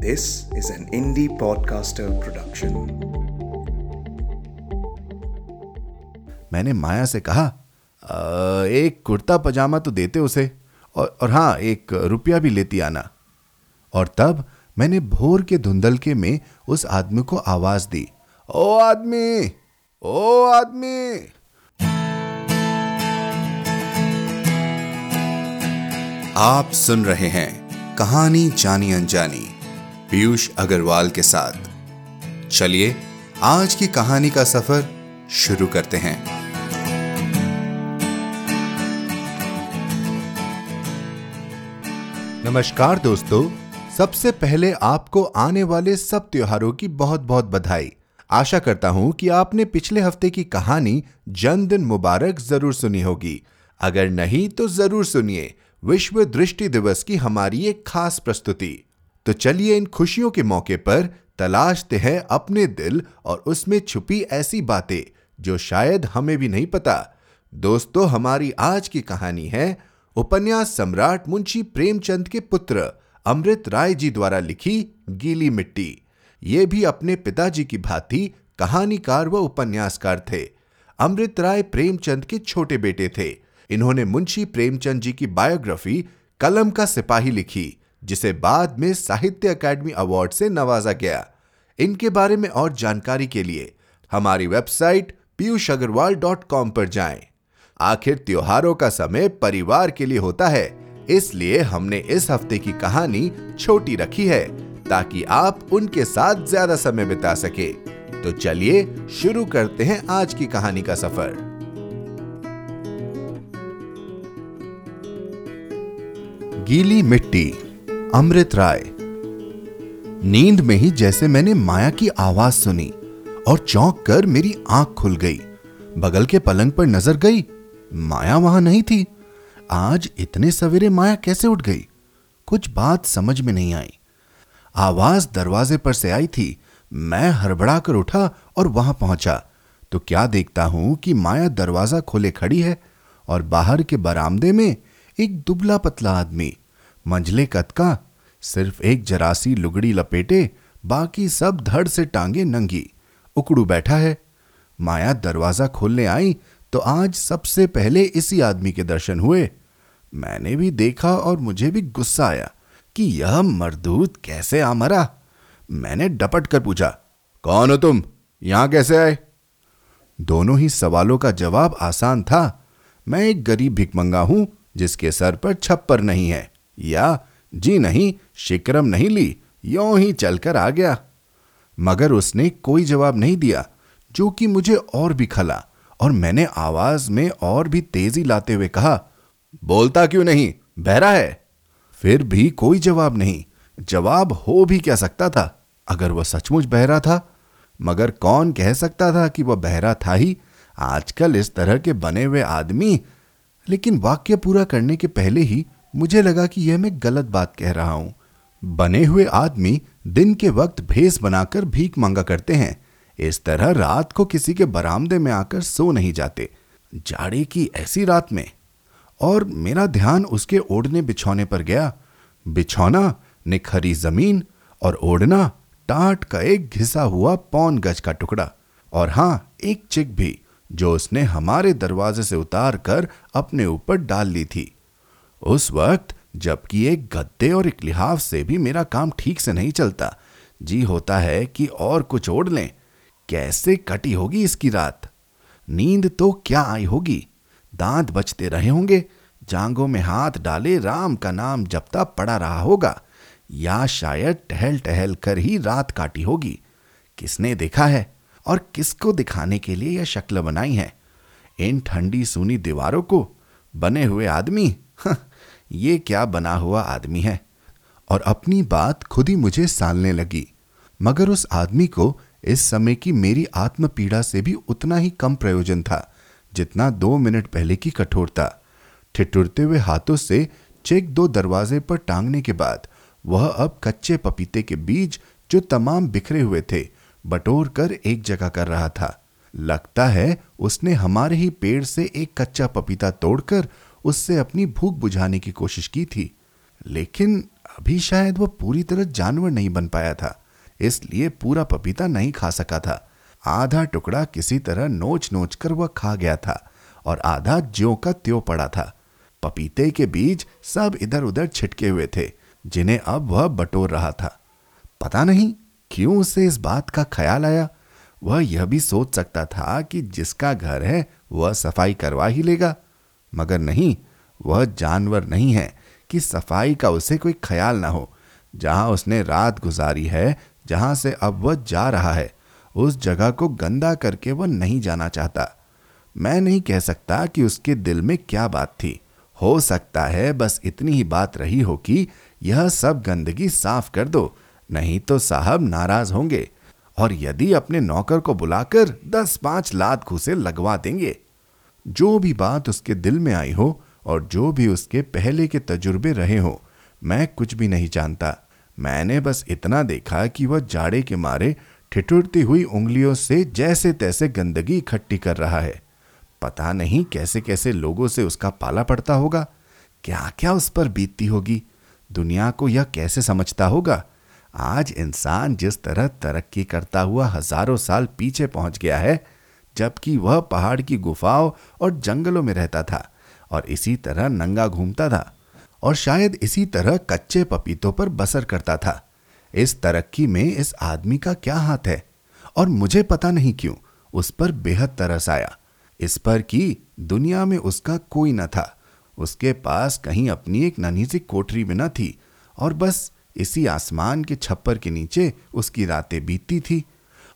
This is an indie podcaster production. मैंने माया से कहा एक कुर्ता पजामा तो देते उसे और, और हाँ एक रुपया भी लेती आना। और तब मैंने भोर के धुंधलके में उस आदमी को आवाज़ दी ओ आदमी ओ आदमी! आप सुन रहे हैं कहानी जानी अनजानी। पीयूष अग्रवाल के साथ। चलिए, आज की कहानी का सफ़र शुरू करते हैं। नमस्कार दोस्तों, सबसे पहले आपको आने वाले सब त्योहारों की बहुत बहुत बधाई। आशा करता हूँ कि आपने पिछले हफ़्ते की कहानी जन्मदिन मुबारक ज़रूर सुनी होगी। अगर नहीं तो ज़रूर सुनिए। विश्व दृष्टि दिवस की हमारी एक खास प्रस्तुति। तो चलिए इन खुशियों के मौके पर तलाशते हैं अपने दिल और उसमें छुपी ऐसी बातें, जो शायद हमें भी नहीं पता। दोस्तों, हमारी आज की कहानी है उपन्यास सम्राट मुंशी प्रेमचंद के पुत्र अमृत राय जी द्वारा लिखी गीली मिट्टी। ये भी अपने पिताजी की भांति कहानीकार व उपन्यासकार थे। अमृत राय प्रेमचंद के छोटे बेटे थे। इन्होंने मुंशी प्रेमचंद जी की बायोग्राफी कलम का सिपाही लिखी। जिसे बाद में साहित्य अकादमी अवार्ड से नवाजा गया। इनके बारे में और जानकारी के लिए हमारी website Piyush Agarwal dot com पर जाएँ। आखिर त्योहारों का समय परिवार के लिए होता है, इसलिए हमने इस हफ़्ते की कहानी छोटी रखी है, ताकि आप उनके साथ ज़्यादा समय बिता सके। तो चलिए शुरू करते हैं आज की कहानी का सफ़र। गीली मिट्टी अमृत राय। नींद में ही जैसे मैंने माया की आवाज़ सुनी और चौंक कर मेरी आँख खुल गई। बगल के पलंग पर नज़र गई। माया वहाँ नहीं थी। आज इतने सवेरे माया कैसे उठ गई? कुछ बात समझ में नहीं आई। आवाज़ दरवाजे पर से आई थी। मैं हड़बड़ा कर उठा और वहाँ पहुँचा। तो क्या देखता हूँ कि माया दरवाज़ा खोले खड़ी है और बाहर के बरामदे में एक दुबला पतला आदमी, मंझले कद का सिर्फ़ एक जरासी लुगड़ी लपेटे, बाकी सब धड़ से टांगे नंगी। उकड़ू बैठा है। माया दरवाज़ा खोलने आई तो आज सबसे पहले इसी आदमी के दर्शन हुए। मैंने भी देखा और मुझे भी गुस्सा आया कि यह मरदूत कैसे आ मरा। मैंने डपट कर पूछा, कौन हो तुम? यहाँ कैसे आए? दोनों ही सवालों का जवाब आसान था। मैं एक गरीब भिकमंगा हूँ, जिसके सर पर छप्पर नहीं है, या जी नहीं शिक्रम नहीं ली, यों ही चलकर आ गया। मगर उसने कोई जवाब नहीं दिया, जो कि मुझे और भी खला और मैंने आवाज़ में और भी तेज़ी लाते हुए कहा, बोलता क्यों नहीं? बहरा है। फिर भी कोई जवाब नहीं। जवाब हो भी क्या सकता था? अगर वह सचमुच बहरा था? मगर कौन कह सकता था कि वह बहरा था ही? आजकल इस तरह के बने हुए आदमी, लेकिन वाक्य पूरा करने के पहले ही मुझे लगा कि यह मैं गलत बात कह रहा हूँ। बने हुए आदमी दिन के वक्त भेस बनाकर भीख मांगा करते हैं। इस तरह रात को किसी के बरामदे में आकर सो नहीं जाते। जाड़े की ऐसी रात में। और मेरा ध्यान उसके ओढ़ने बिछौने पर गया। बिछौना, निखरी ज़मीन और ओढ़ना टाट का एक घिसा हुआ पौन गज का टुकड़ा। और हाँ, एक चिक भी, जो उसने हमारे दरवाजे से उतार कर अपने ऊपर डाल ली थी। उस वक्त जबकि एक गद्दे और एक लिहाफ से भी मेरा काम ठीक से नहीं चलता। जी होता है कि और कुछ ओढ़ लें। कैसे कटी होगी इसकी रात? नींद तो क्या आई होगी? दांत बचते रहे होंगे। जांगों में हाथ डाले राम का नाम जपता पड़ा रहा होगा। या शायद टहल टहल कर ही रात काटी होगी। किसने देखा है? और किसको दिखाने के लिए यह शक्ल बनाई है? इन ठंडी सूनी दीवारों को बने हुए आदमी? ये क्या बना हुआ आदमी है? और अपनी बात खुद ही मुझे सालने लगी। मगर उस आदमी को इस समय की मेरी आत्म पीड़ा से भी उतना ही कम प्रयोजन था, जितना दो मिनट पहले की कठोरता ठिठुरते हुए हाथों से चेक दो दरवाजे पर टांगने के बाद, वह अब कच्चे पपीते के बीज, जो तमाम बिखरे हुए थे, बटोर कर एक जगह कर रहा था। लगता है उसने हमारे ही पेड़ से एक कच्चा पपीता तोड़कर उससे अपनी भूख बुझाने की कोशिश की थी, लेकिन अभी शायद वह पूरी तरह जानवर नहीं बन पाया था, इसलिए पूरा पपीता नहीं खा सका था। आधा टुकड़ा किसी तरह नोच नोच कर वह खा गया था और आधा ज्यो का त्यो पड़ा था। पपीते के बीज सब इधर उधर छिटके हुए थे, जिन्हें अब वह बटोर रहा था। पता नहीं क्यों उसे इस बात का ख्याल आया। वह यह भी सोच सकता था कि जिसका घर है वह सफ़ाई करवा ही लेगा। मगर नहीं, वह जानवर नहीं है कि सफ़ाई का उसे कोई ख्याल ना हो। जहाँ उसने रात गुजारी है, जहाँ से अब वह जा रहा है, उस जगह को गंदा करके वह नहीं जाना चाहता। मैं नहीं कह सकता कि उसके दिल में क्या बात थी। हो सकता है बस इतनी ही बात रही हो कि यह सब गंदगी साफ़ कर दो, नहीं तो साहब नाराज़ होंगे। और यदि अपने नौकर को बुलाकर दस पाँच लात घुसे लगवा देंगे। जो भी बात उसके दिल में आई हो और जो भी उसके पहले के तजुर्बे रहे हो, मैं कुछ भी नहीं जानता। मैंने बस इतना देखा कि वह जाड़े के मारे ठिठुरती हुई उंगलियों से जैसे तैसे गंदगी इकट्ठी कर रहा है। पता नहीं कैसे कैसे लोगों से उसका पाला पड़ता होगा। क्या क्या उस पर बीतती होगी? दुनिया को यह कैसे समझता होगा? आज इंसान जिस तरह तरक्की करता हुआ हज़ारों साल पीछे पहुँच गया है जबकि वह पहाड़ की गुफाओं और जंगलों में रहता था और इसी तरह नंगा घूमता था और शायद इसी तरह कच्चे पपीतों पर बसर करता था। इस तरक्की में इस आदमी का क्या हाथ है? और मुझे पता नहीं क्यों उस पर बेहद तरस आया। इस पर कि दुनिया में उसका कोई न था। उसके पास कहीं अपनी एक नन्ही सी कोठरी भी न थी और बस इसी आसमान के छप्पर के नीचे उसकी रातें बीतती थी।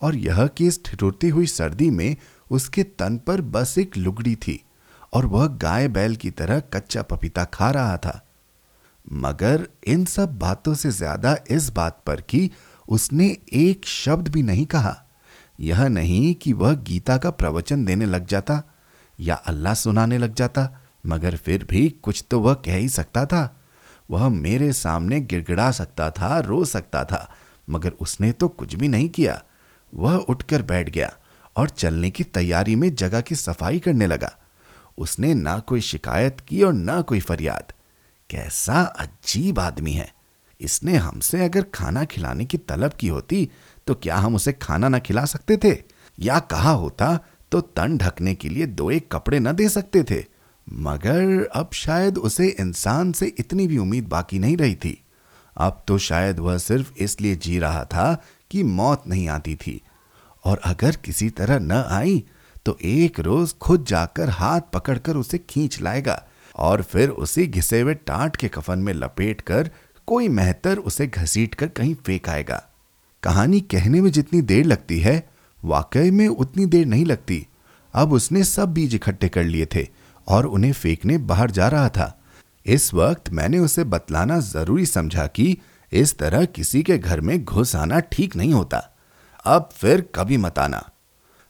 और यह कि इस ठिठुरती हुई सर्दी में उसके तन पर बस एक लुगड़ी थी और वह गाय बैल की तरह कच्चा पपीता खा रहा था। मगर इन सब बातों से ज़्यादा इस बात पर कि उसने एक शब्द भी नहीं कहा। यह नहीं कि वह गीता का प्रवचन देने लग जाता या अल्लाह सुनाने लग जाता, मगर फिर भी कुछ तो वह कह ही सकता था। वह मेरे सामने गिड़गिड़ा सकता था, रो सकता था, मगर उसने तो कुछ भी नहीं किया। वह उठकर बैठ गया और चलने की तैयारी में जगह की सफ़ाई करने लगा। उसने ना कोई शिकायत की और ना कोई फरियाद। कैसा अजीब आदमी है। इसने हमसे अगर खाना खिलाने की तलब की होती तो क्या हम उसे खाना ना खिला सकते थे? या कहा होता तो तन ढकने के लिए दो एक कपड़े न दे सकते थे। मगर अब शायद उसे इंसान से इतनी भी उम्मीद बाकी नहीं रही थी। अब तो शायद वह सिर्फ़ इसलिए जी रहा था कि मौत नहीं आती थी। और अगर किसी तरह न आई तो एक रोज खुद जाकर हाथ पकड़कर उसे खींच लाएगा और फिर उसी घिसे हुए टाट के कफन में लपेट कर कोई मेहतर उसे घसीट कर कहीं फेंक आएगा। कहानी कहने में जितनी देर लगती है, वाकई में उतनी देर नहीं लगती। अब उसने सब बीज इकट्ठे कर लिए थे और उन्हें फेंकने बाहर जा रहा था। इस वक्त मैंने उसे बतलाना ज़रूरी समझा कि इस तरह किसी के घर में घुस आना ठीक नहीं होता। अब फिर कभी मत आना।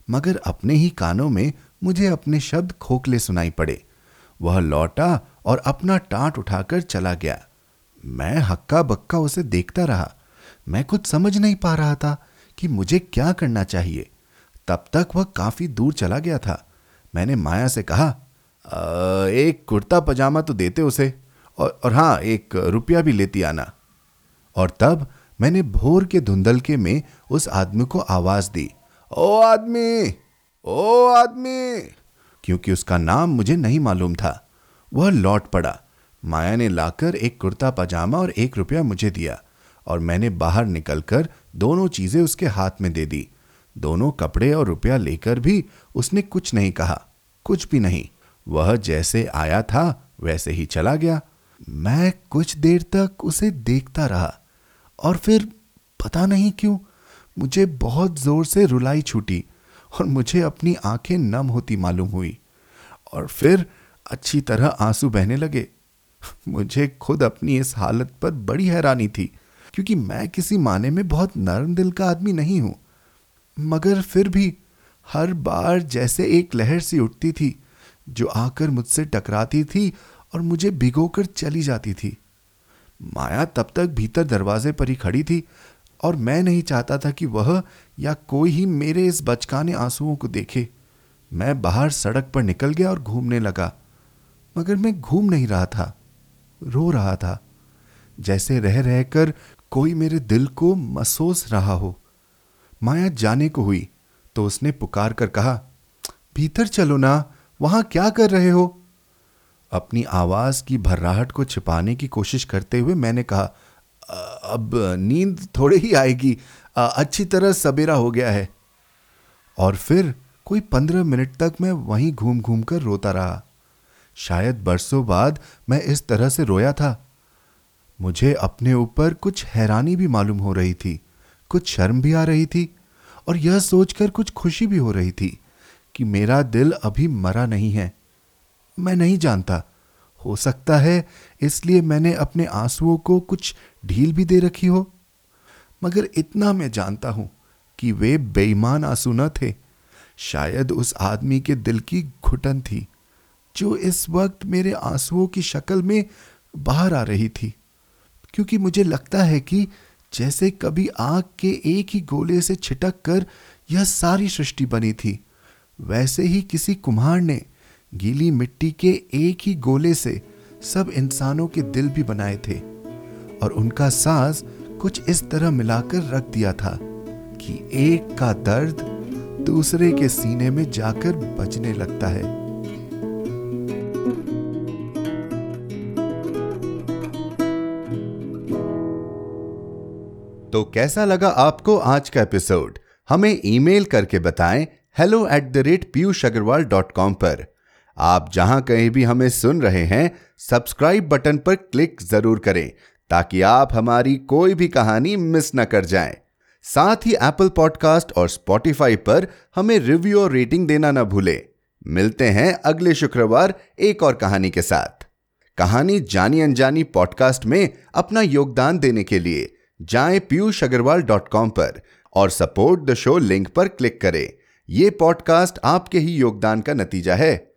मगर अपने ही कानों में मुझे अपने शब्द खोखले सुनाई पड़े। वह लौटा और अपना टाट उठाकर चला गया। मैं हक्का बक्का उसे देखता रहा। मैं कुछ समझ नहीं पा रहा था कि मुझे क्या करना चाहिए। तब तक वह काफ़ी दूर चला गया था। मैंने माया से कहा एक कुर्ता पजामा तो देते उसे। और, और हाँ एक रुपया भी लेती आना। और तब मैंने भोर के धुंधलके में उस आदमी को आवाज़ दी, ओ आदमी ओ आदमी! क्योंकि उसका नाम मुझे नहीं मालूम था। वह लौट पड़ा। माया ने लाकर एक कुर्ता पजामा और एक रुपया मुझे दिया और मैंने बाहर निकलकर दोनों चीज़ें उसके हाथ में दे दी। दोनों कपड़े और रुपया लेकर भी उसने कुछ नहीं कहा, कुछ भी नहीं। वह जैसे आया था, वैसे ही चला गया। मैं कुछ देर तक उसे देखता रहा। और फिर पता नहीं क्यों मुझे बहुत ज़ोर से रुलाई छूटी और मुझे अपनी आँखें नम होती मालूम हुई और फिर अच्छी तरह आँसू बहने लगे। मुझे खुद अपनी इस हालत पर बड़ी हैरानी थी क्योंकि मैं किसी माने में बहुत नरम दिल का आदमी नहीं हूँ। मगर फिर भी हर बार जैसे एक लहर सी उठती थी जो आकर मुझसे टकराती थी और मुझे भिगोकर चली जाती थी। माया तब तक भीतर दरवाजे पर ही खड़ी थी, और मैं नहीं चाहता था कि वह या कोई ही मेरे इस बचकाने आंसुओं को देखे। मैं बाहर सड़क पर निकल गया और घूमने लगा, मगर मैं घूम नहीं रहा था, रो रहा था। जैसे रह रहकर कोई मेरे दिल को महसूस रहा हो। माया जाने को हुई तो उसने पुकार कर कहा, भीतर चलो ना, वहाँ क्या कर रहे हो? अपनी आवाज़ की भर्राहट को छिपाने की कोशिश करते हुए मैंने कहा अब नींद थोड़े ही आएगी। अच्छी तरह सवेरा हो गया है। और फिर कोई पंद्रह मिनट तक मैं वहीं घूम घूम कर रोता रहा। शायद बरसों बाद मैं इस तरह से रोया था। मुझे अपने ऊपर कुछ हैरानी भी मालूम हो रही थी, कुछ शर्म भी आ रही थी और यह सोचकर कुछ खुशी भी हो रही थी कि मेरा दिल अभी मरा नहीं है। मैं नहीं जानता। हो सकता है इसलिए मैंने अपने आंसुओं को कुछ ढील भी दे रखी हो। मगर इतना मैं जानता हूँ कि वे बेईमान आँसू न थे। शायद उस आदमी के दिल की घुटन थी, जो इस वक्त मेरे आंसुओं की शक्ल में बाहर आ रही थी। क्योंकि मुझे लगता है कि जैसे कभी आग के एक ही गोले से छिटक कर यह सारी सृष्टि बनी थी, वैसे ही किसी कुम्हार ने गीली मिट्टी के एक ही गोले से सब इंसानों के दिल भी बनाए थे, और उनका सांस कुछ इस तरह मिलाकर रख दिया था कि एक का दर्द दूसरे के सीने में जाकर बजने लगता है। तो कैसा लगा आपको आज का एपिसोड? हमें ईमेल करके बताएँ hello at the rate Piyush Agarwal dot com पर। आप जहाँ कहीं भी हमें सुन रहे हैं सब्सक्राइब बटन पर क्लिक ज़रूर करें, ताकि आप हमारी कोई भी कहानी मिस न कर जाएँ। साथ ही एप्पल पॉडकास्ट और स्पॉटिफाई पर हमें रिव्यू और रेटिंग देना न भूलें। मिलते हैं अगले शुक्रवार एक और कहानी के साथ। कहानी जानी अनजानी पॉडकास्ट में अपना योगदान देने के लिए जाएँ पीयूष अग्रवाल डॉट कॉम पर और सपोर्ट द शो लिंक पर क्लिक करें। यह पॉडकास्ट आपके ही योगदान का नतीजा है।